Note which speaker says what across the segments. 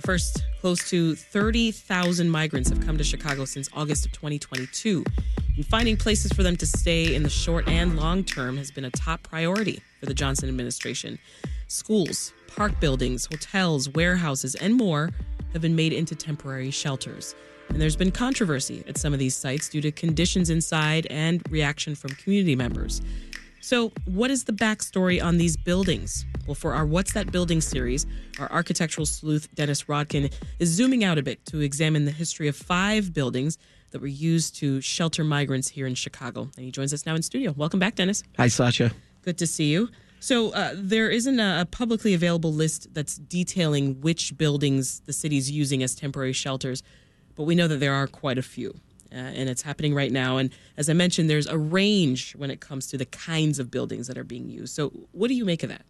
Speaker 1: First, close to 30,000 migrants have come to Chicago since August of 2022. And finding places for them to stay in the short and long term has been a top priority for the Johnson administration. Schools, park buildings, hotels, warehouses, and more have been made into temporary shelters. And there's been controversy at some of these sites due to conditions inside and reaction from community members. So, what is the backstory on these buildings? Well, for our What's That Building series, our architectural sleuth Dennis Rodkin is zooming out a bit to examine the history of five buildings that were used to shelter migrants here in Chicago. And he joins us now in studio. Welcome back, Dennis.
Speaker 2: Hi, Sasha.
Speaker 1: Good to see you. So, uh, there isn't a, a publicly available list that's detailing which buildings the city's using as temporary shelters, but we know that there are quite a few. Uh, and it's happening right now. And as I mentioned, there's a range when it comes to the kinds of buildings that are being used. So, what do you make of that?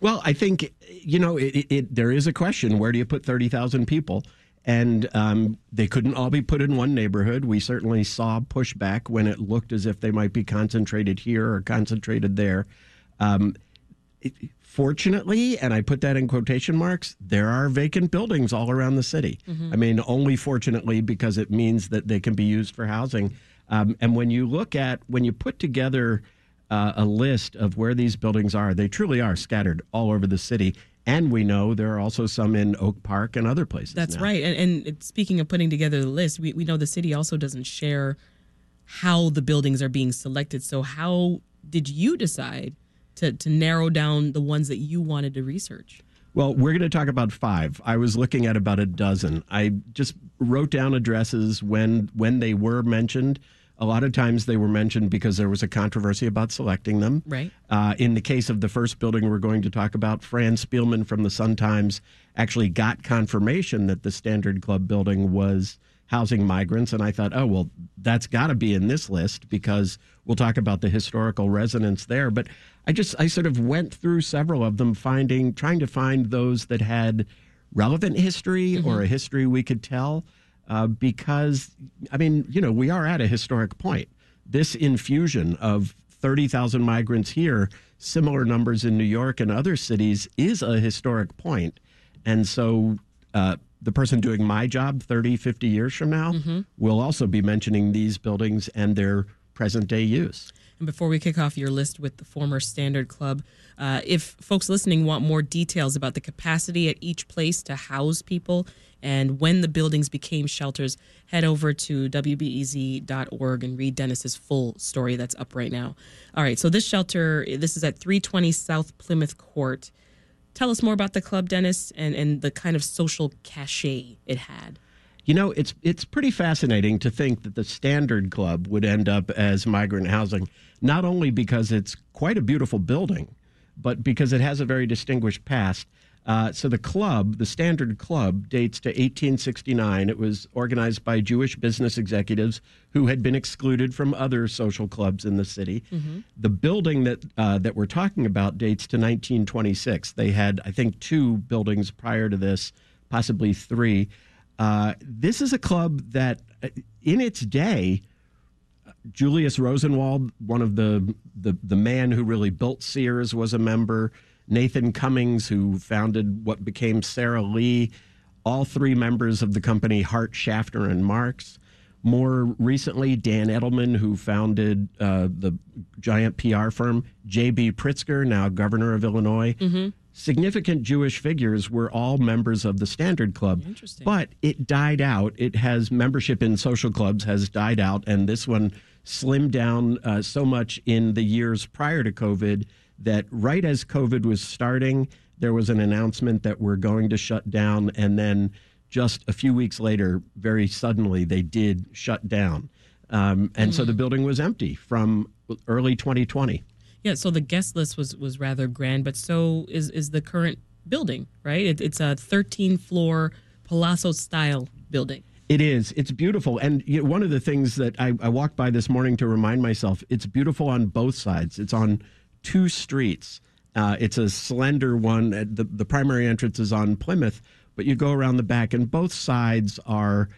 Speaker 2: Well, I think you know it, it, it, there is a question: where do you put thirty thousand people? And um, they couldn't all be put in one neighborhood. We certainly saw pushback when it looked as if they might be concentrated here or concentrated there. Um, fortunately, and I put that in quotation marks, there are vacant buildings all around the city. Mm-hmm. I mean, only fortunately because it means that they can be used for housing. Um, and when you look at, when you put together uh, a list of where these buildings are, they truly are scattered all over the city. And we know there are also some in Oak Park and other places.
Speaker 1: That's
Speaker 2: now.
Speaker 1: right. And, and, speaking of putting together the list, we, we know the city also doesn't share how the buildings are being selected. So, how did you decide to, to narrow down the ones that you wanted to research?
Speaker 2: Well, we're going to talk about five. I was looking at about a dozen. I just wrote down addresses when when they were mentioned. A lot of times they were mentioned because there was a controversy about selecting them.
Speaker 1: Right.
Speaker 2: Uh, in the case of the first building we're going to talk about, Fran Spielman from the Sun Times actually got confirmation that the Standard Club building was housing migrants. And I thought, oh, well, that's got to be in this list because we'll talk about the historical resonance there. But I just, I sort of went through several of them, finding, trying to find those that had relevant history mm-hmm. or a history we could tell. Uh, because, I mean, you know, we are at a historic point. This infusion of 30,000 migrants here, similar numbers in New York and other cities, is a historic point. And so, uh, the person doing my job 30, 50 years from now mm-hmm. will also be mentioning these buildings and their present day use.
Speaker 1: And before we kick off your list with the former Standard Club, uh, if folks listening want more details about the capacity at each place to house people and when the buildings became shelters, head over to wbez.org and read Dennis's full story that's up right now. All right, so this shelter, this is at 320 South Plymouth Court. Tell us more about the club, Dennis, and, and the kind of social cachet it had.
Speaker 2: You know, it's it's pretty fascinating to think that the Standard Club would end up as migrant housing, not only because it's quite a beautiful building, but because it has a very distinguished past. Uh, so the club, the Standard Club, dates to 1869. It was organized by Jewish business executives who had been excluded from other social clubs in the city. Mm-hmm. The building that uh, that we're talking about dates to 1926. They had, I think, two buildings prior to this, possibly three. Uh, this is a club that, uh, in its day, Julius Rosenwald, one of the, the the man who really built Sears, was a member. Nathan Cummings, who founded what became Sara Lee, all three members of the company Hart, Schaffner, and Marx. More recently, Dan Edelman, who founded uh, the giant PR firm J.B. Pritzker, now governor of Illinois. Mm-hmm. Significant Jewish figures were all members of the Standard Club. But it died out. It has membership in social clubs has died out, and this one slimmed down uh, so much in the years prior to COVID that right as COVID was starting, there was an announcement that we're going to shut down. And then just a few weeks later, very suddenly, they did shut down. Um, and mm. so the building was empty from early 2020.
Speaker 1: Yeah, so the guest list was was rather grand, but so is is the current building, right? It, it's a 13 floor palazzo style building.
Speaker 2: It is. It's beautiful. And you know, one of the things that I, I walked by this morning to remind myself, it's beautiful on both sides. It's on two streets. Uh, it's a slender one. Uh, the, the primary entrance is on Plymouth, but you go around the back, and both sides are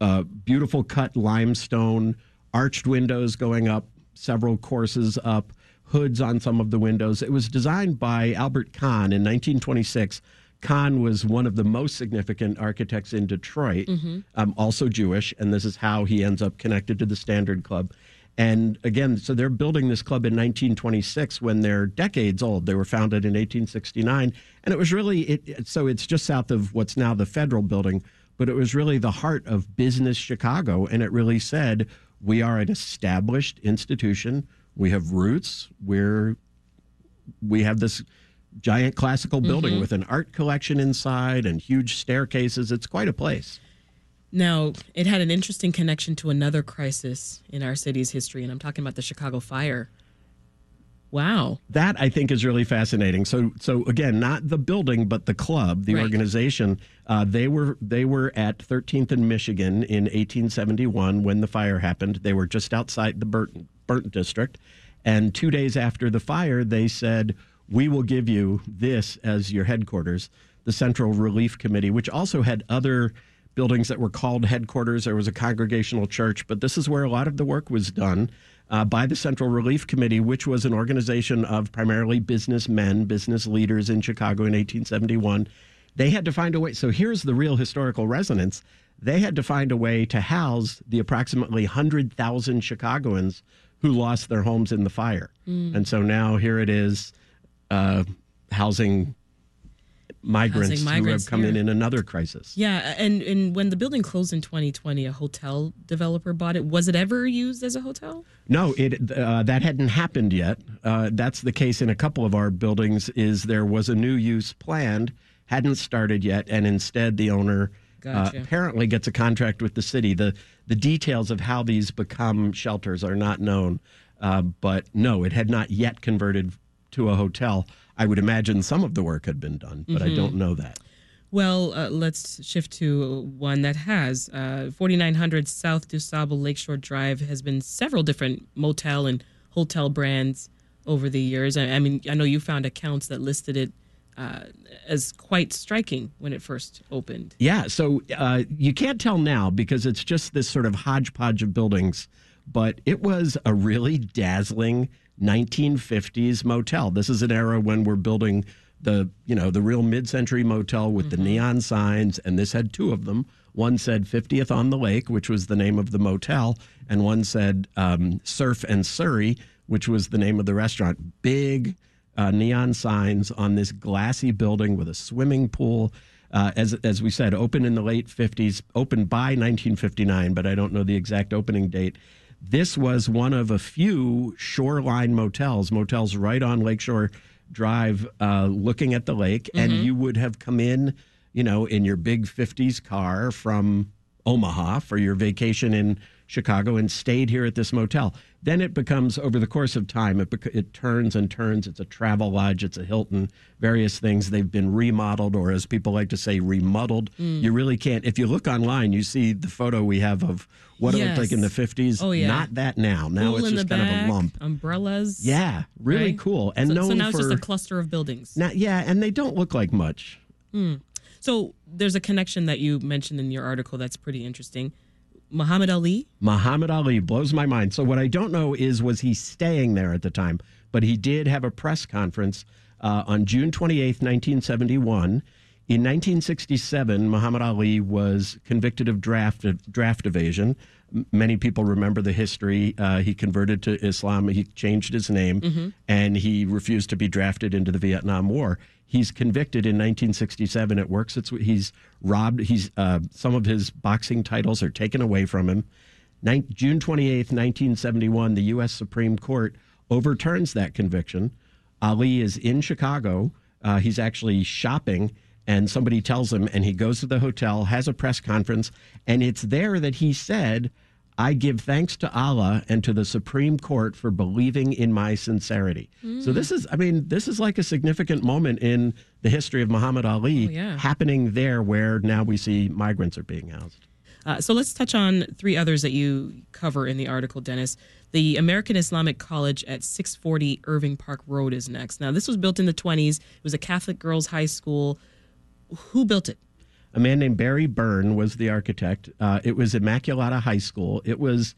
Speaker 2: uh, beautiful cut limestone, arched windows going up several courses up, hoods on some of the windows. It was designed by Albert Kahn in 1926 Kahn was one of the most significant architects in Detroit, um, also Jewish, and this is how he ends up connected to the Standard Club. And again, so they're building this club in 1926 when they're decades old. They were founded in 1869, and it was really it. So it's just south of what's now the Federal Building, but it was really the heart of business Chicago, and it really said we are an established institution. We have roots. We're we have this giant classical building mm-hmm. with an art collection inside and huge staircases. It's quite a place.
Speaker 1: Now, it had an interesting connection to another crisis in our city's history, and I'm talking about the Chicago fire. Wow.
Speaker 2: That I think is really fascinating. So, so again, not the building, but the club, the
Speaker 1: Right.
Speaker 2: organization. Uh, they were they were at 13th and Michigan in 1871 when the fire happened. They were just outside the Burnt, Burnt district, and two days after the fire, they said, "We will give you this as your headquarters." The Central Relief Committee, which also had other buildings that were called headquarters. There was a congregational church, but this is where a lot of the work was done uh, by the Central Relief Committee, which was an organization of primarily businessmen, business leaders in Chicago in 1871. They had to find a way. So here's the real historical resonance. They had to find a way to house the approximately 100,000 Chicagoans who lost their homes in the fire. And so now here it is uh, housing migrants,
Speaker 1: Housing
Speaker 2: who have come in
Speaker 1: here.
Speaker 2: in another crisis.
Speaker 1: Yeah, and, and when the building closed in 2020, a hotel developer bought it. Was it ever used as a hotel?
Speaker 2: No, it uh, that hadn't happened yet. Uh, that's the case in a couple of our buildings. Is there was a new use planned, hadn't started yet, and instead the owner uh, apparently gets a contract with the city. the The details of how these become shelters are not known, uh, but no, it had not yet converted to a hotel. I would imagine some of the work had been done, but I don't know that.
Speaker 1: Well, uh, let's shift to one that has. Uh, 4900 South DuSable Lakeshore Drive has been several different motel and hotel brands over the years. I, I mean, I know you found accounts that listed it uh, as quite striking when it first opened.
Speaker 2: Yeah, so uh, you can't tell now because it's just this sort of hodgepodge of buildings, but it was a really dazzling 1950s motel. This is an era when we're building the, you know, the real mid-century motel with the neon signs, and this had two of them. One said 50th on the Lake, which was the name of the motel, and one said um, Surf and Surrey, which was the name of the restaurant. Big uh, neon signs on this glassy building with a swimming pool. Uh, as as we said, opened in the late 50s, opened by 1959, but I don't know the exact opening date. This was one of a few shoreline motels, motels right on Lakeshore Drive, uh, looking at the lake, and you would have come in, you know, in your big 50s car from Omaha for your vacation in Chicago and stayed here at this motel. Then it becomes, over the course of time, it, bec- it turns and turns. It's a Travelodge, it's a Hilton, various things. They've been remodeled, or as people like to say, remuddled. Mm. You really can't. If you look online, you see the photo we have of what it looked like in the 50s.
Speaker 1: Oh, yeah.
Speaker 2: Not that now. Now
Speaker 1: Pool
Speaker 2: it's just kind
Speaker 1: back,
Speaker 2: of a lump.
Speaker 1: umbrellas.
Speaker 2: Yeah, really
Speaker 1: right?
Speaker 2: cool. And
Speaker 1: so,
Speaker 2: known
Speaker 1: so now
Speaker 2: for.
Speaker 1: it's just a cluster of buildings.
Speaker 2: now, yeah, and they don't look like much. Hmm.
Speaker 1: So there's a connection that you mentioned in your article that's pretty interesting. Muhammad Ali.
Speaker 2: Muhammad Ali blows my mind. So what I don't know is was he staying there at the time, but he did have a press conference uh, on June 28th, 1971. In 1967, Muhammad Ali was convicted of draft draft evasion. Many people remember the history. Uh, he converted to Islam. He changed his name, and he refused to be drafted into the Vietnam War. He's convicted in 1967. It works. It's he's robbed. He's uh, some of his boxing titles are taken away from him. Nin- June 28, 1971, the U.S. Supreme Court overturns that conviction. Ali is in Chicago. Uh, he's actually shopping, and somebody tells him, and he goes to the hotel, has a press conference, and it's there that he said, I give thanks to Allah and to the Supreme Court for believing in my sincerity. So this is, I mean, this is like a significant moment in the history of Muhammad Ali
Speaker 1: Oh, yeah.
Speaker 2: happening there where now we see migrants are being housed.
Speaker 1: Uh, so let's touch on three others that you cover in the article, Dennis. The American Islamic College at 640 Irving Park Road is next. Now, this was built in the 20s. It was a Catholic girls' high school. Who built it?
Speaker 2: a man named Barry Byrne was the architect. Uh, it was Immaculata High School. It was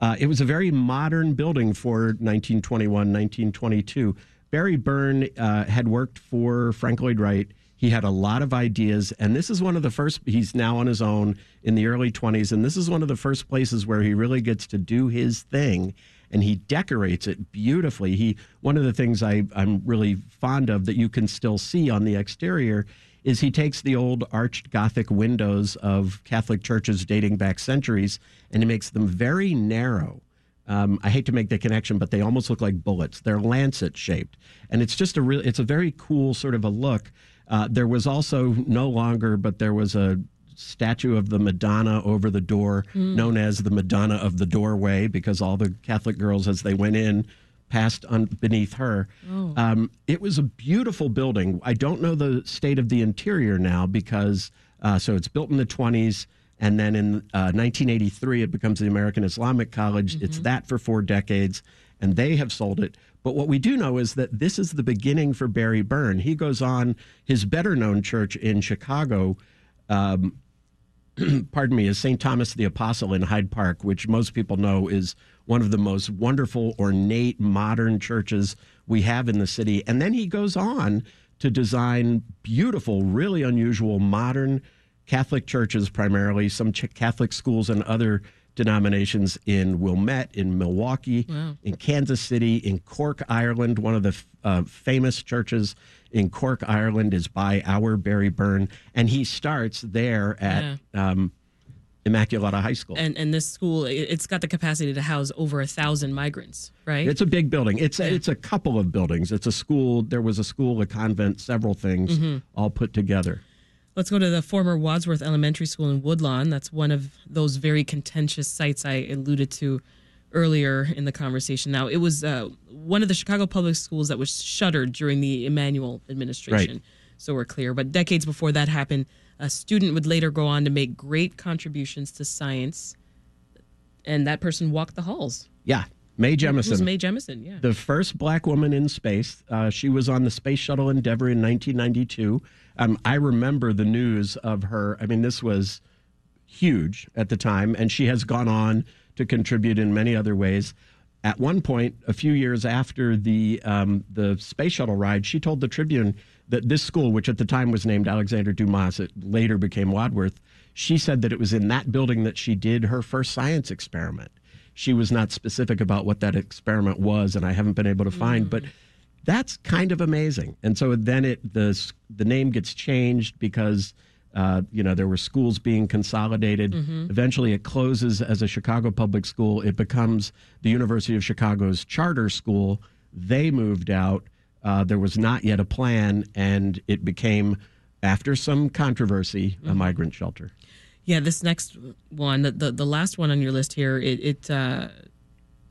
Speaker 2: uh, it was a very modern building for 1921, 1922. Barry Byrne uh, had worked for Frank Lloyd Wright. He had a lot of ideas, and this is one of the first. He's now on his own in the early 20s, and this is one of the first places where he really gets to do his thing, and he decorates it beautifully. He one of the things I, I'm really fond of that you can still see on the exterior is he takes the old arched Gothic windows of Catholic churches dating back centuries, and he makes them very narrow. Um, I hate to make the connection, but they almost look like bullets. They're lancet shaped, and it's just a real. It's a very cool sort of a look. Uh, there was also no longer, but there was a statue of the Madonna over the door, mm. known as the Madonna of the Doorway, because all the Catholic girls, as they went in, passed on beneath her. Oh. Um, it was a beautiful building. I don't know the state of the interior now because uh, so it's built in the 20s. And then in uh, 1983, it becomes the American Islamic College. Mm-hmm. It's that for four decades, and they have sold it. But what we do know is that this is the beginning for Barry Byrne. He goes on his better known church in Chicago. Um, pardon me, is St. Thomas the Apostle in Hyde Park, which most people know is one of the most wonderful, ornate, modern churches we have in the city. And then he goes on to design beautiful, really unusual, modern Catholic churches, primarily some Catholic schools and other denominations in Wilmette, in Milwaukee, wow. in Kansas City, in Cork, Ireland. One of the uh, famous churches in Cork, Ireland is by our Barry Byrne. And he starts there at yeah. um, Immaculata High School.
Speaker 1: And, and this school, it's got the capacity to house over a thousand migrants, right?
Speaker 2: It's a big building. It's, yeah. a, it's a couple of buildings. It's a school. There was a school, a convent, several things mm-hmm. all put together.
Speaker 1: Let's go to the former Wadsworth Elementary School in Woodlawn. That's one of those very contentious sites I alluded to earlier in the conversation. Now, it was uh, one of the Chicago public schools that was shuttered during the Emanuel administration. Right. So we're clear. But decades before that happened, a student would later go on to make great contributions to science, and that person walked the halls.
Speaker 2: Yeah, Mae Jemison.
Speaker 1: was Mae Jemison, yeah.
Speaker 2: The first black woman in space. Uh, she was on the Space Shuttle Endeavour in 1992. Um, I remember the news of her. I mean, this was huge at the time, and she has gone on to contribute in many other ways. At one point, a few years after the um, the space shuttle ride, she told the Tribune that this school, which at the time was named Alexander Dumas, it later became Wadsworth. She said that it was in that building that she did her first science experiment she was not specific about what that experiment was, and I haven't been able to find. Mm. But that's kind of amazing. And so then it the the name gets changed because. Uh, you know, there were schools being consolidated. Mm-hmm. Eventually, it closes as a Chicago public school. It becomes the University of Chicago's charter school. They moved out. Uh, there was not yet a plan, and it became, after some controversy, mm-hmm. a migrant shelter.
Speaker 1: Yeah, this next one, the the, the last one on your list here, it, it uh,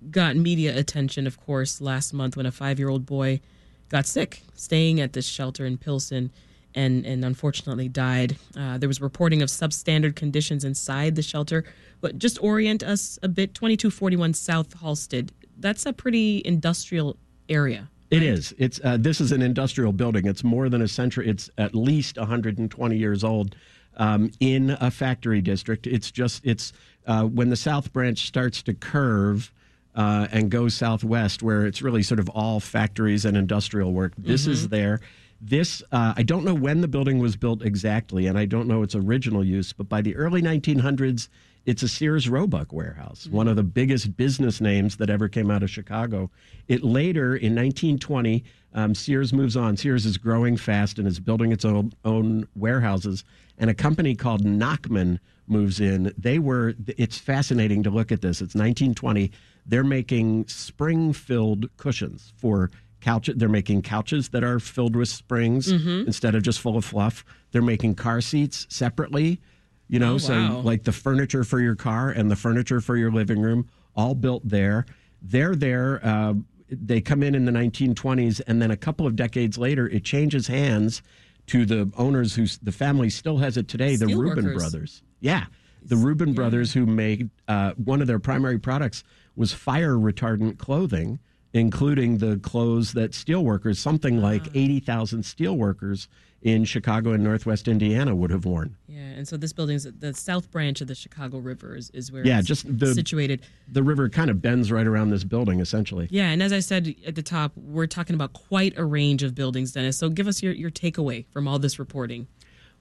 Speaker 1: got media attention, of course, last month when a five year old boy got sick staying at this shelter in Pilsen and, and unfortunately died. Uh, there was reporting of substandard conditions inside the shelter. But just orient us a bit 2241 South Halsted, that's a pretty industrial area.
Speaker 2: It is. It's uh, this is an industrial building. It's more than a century. It's at least 120 years old um, in a factory district. It's just it's uh, when the South Branch starts to curve. Uh, and go southwest, where it's really sort of all factories and industrial work. This mm-hmm. is there. This, uh, I don't know when the building was built exactly, and I don't know its original use, but by the early 1900s, it's a Sears Roebuck warehouse, mm-hmm. one of the biggest business names that ever came out of Chicago. It later, in 1920, um, Sears moves on. Sears is growing fast and is building its own, own warehouses and a company called Nachman moves in. They were, it's fascinating to look at this. It's 1920. They're making spring filled cushions for couches. They're making couches that are filled with springs mm-hmm. instead of just full of fluff. They're making car seats separately, you know, oh, so wow. like the furniture for your car and the furniture for your living room, all built there. They're there. Uh, they come in in the 1920s, and then a couple of decades later, it changes hands to the owners who the family still has it today, the Reuben workers. brothers. Yeah, the Reuben yeah. brothers who made uh, one of their primary products was fire retardant clothing, including the clothes that steelworkers, something like 80,000 steelworkers in Chicago and Northwest Indiana would have worn.
Speaker 1: Yeah, and so this building is the south branch of the Chicago River is, is where
Speaker 2: Yeah,
Speaker 1: it's
Speaker 2: just the-
Speaker 1: situated.
Speaker 2: The river kind of bends right around this building, essentially.
Speaker 1: Yeah, and as I said at the top, we're talking about quite a range of buildings, Dennis. So give us your, your takeaway from all this reporting.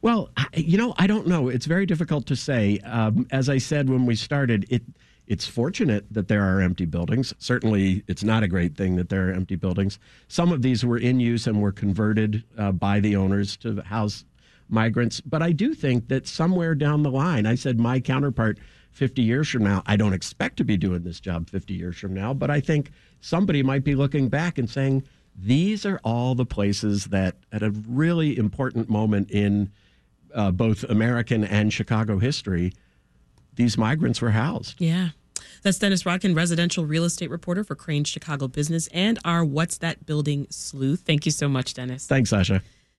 Speaker 2: Well, you know, I don't know. It's very difficult to say. Um, as I said when we started, it it's fortunate that there are empty buildings. Certainly, it's not a great thing that there are empty buildings. Some of these were in use and were converted uh, by the owners to house migrants. But I do think that somewhere down the line, I said my counterpart 50 years from now, I don't expect to be doing this job 50 years from now, but I think somebody might be looking back and saying, these are all the places that at a really important moment in uh, both American and Chicago history, these migrants were housed.
Speaker 1: Yeah. That's Dennis Rodkin, residential real estate reporter for Crain Chicago Business and our What's That Building sleuth. Thank you so much, Dennis.
Speaker 2: Thanks, Sasha.